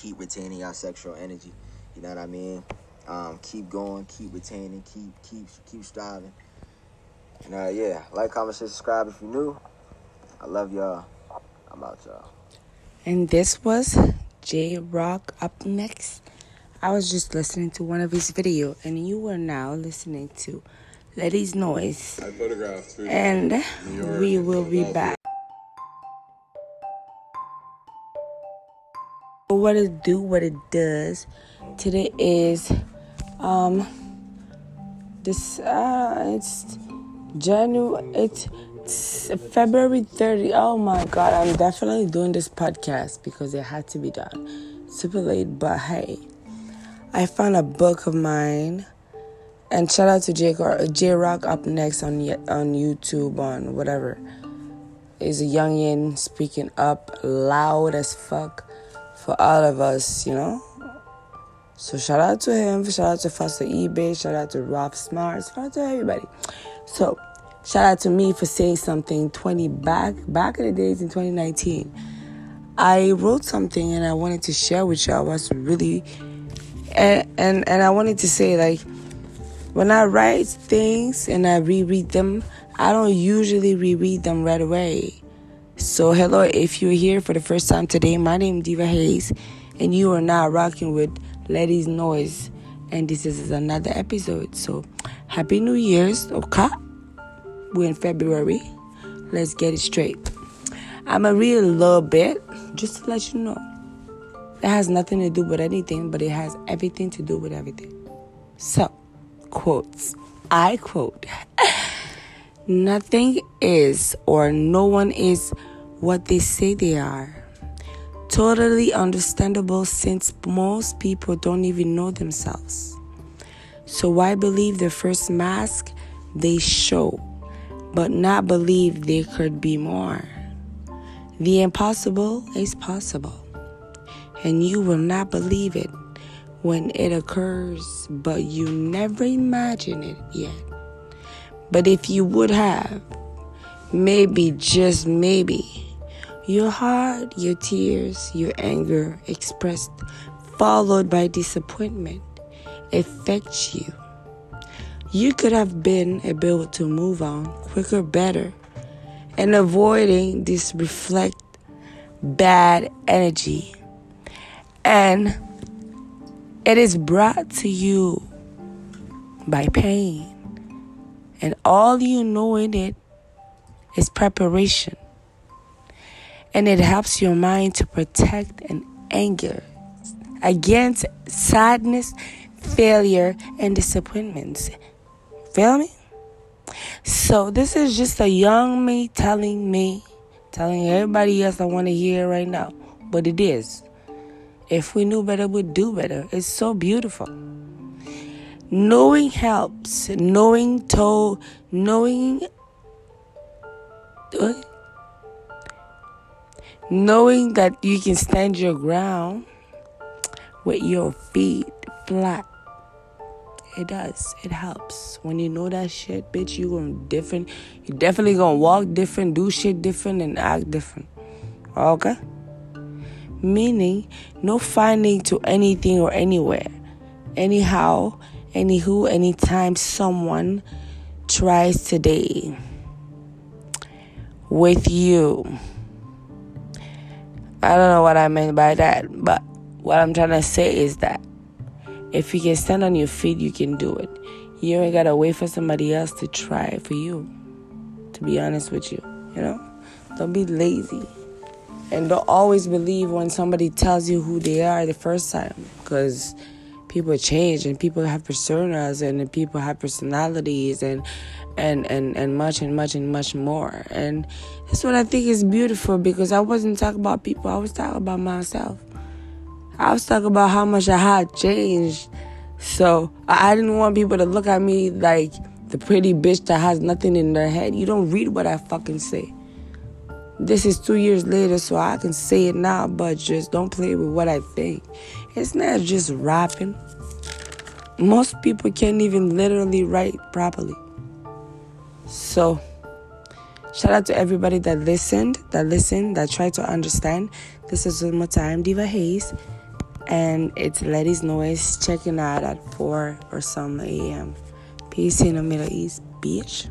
keep retaining your sexual energy. You know what I mean? Um, keep going, keep retaining, keep keep keep striving. And uh, yeah, like, comment, share, subscribe if you're new. I love y'all. I'm out, y'all. And this was J Rock up next. I was just listening to one of his video, and you are now listening to Letty's Noise. I photographed. And we will be back. What it do, what it does. Today is um this uh it's January it's, it's February 30. Oh my god, I'm definitely doing this podcast because it had to be done. Super late, but hey. I found a book of mine and shout out to J J Rock up next on on YouTube on whatever. Is a youngin speaking up loud as fuck for all of us, you know. So shout out to him, shout out to Foster eBay, shout out to Rob Smart, shout out to everybody. So shout out to me for saying something 20 back back in the days in 2019. I wrote something and I wanted to share with y'all what's really and and, and I wanted to say like when I write things and I reread them, I don't usually reread them right away. So, hello, if you're here for the first time today, my name is Diiva Hayze, and you are now rocking with Ladies Noise, and this is another episode. So, Happy New Year's, okay? We're in February. Let's get it straight. I'm a real little bit just to let you know. It has nothing to do with anything, but it has everything to do with everything. So, quotes. I quote Nothing is or no one is what they say they are. Totally understandable since most people don't even know themselves. So, why believe the first mask they show, but not believe there could be more? The impossible is possible, and you will not believe it when it occurs, but you never imagine it yet. But if you would have, maybe, just maybe, your heart, your tears, your anger expressed, followed by disappointment, affects you. You could have been able to move on quicker, better, and avoiding this reflect bad energy. And it is brought to you by pain. And all you know in it is preparation. And it helps your mind to protect and anger against sadness, failure, and disappointments. Feel me? So, this is just a young me telling me, telling everybody else I want to hear right now. But it is. If we knew better, we'd do better. It's so beautiful. Knowing helps. Knowing told. Knowing. Knowing that you can stand your ground with your feet flat. It does. It helps. When you know that shit, bitch, you gonna different. You definitely gonna walk different, do shit different, and act different. Okay? Meaning, no finding to anything or anywhere. Anyhow, anywho, anytime someone tries today with you. I don't know what I meant by that, but what I'm trying to say is that if you can stand on your feet, you can do it. You ain't gotta wait for somebody else to try for you. To be honest with you, you know? Don't be lazy. And don't always believe when somebody tells you who they are the first time. Because people change and people have personas and people have personalities and and, and, and much and much and much more. And that's what I think is beautiful because I wasn't talking about people, I was talking about myself. I was talking about how much I had changed. So I didn't want people to look at me like the pretty bitch that has nothing in their head. You don't read what I fucking say. This is two years later, so I can say it now, but just don't play with what I think. It's not just rapping. Most people can't even literally write properly. So, shout out to everybody that listened, that listened, that tried to understand. This is one more time, Diiva Hayze. And it's Letty's Noise checking out at 4 or some a.m. Peace in the Middle East, bitch.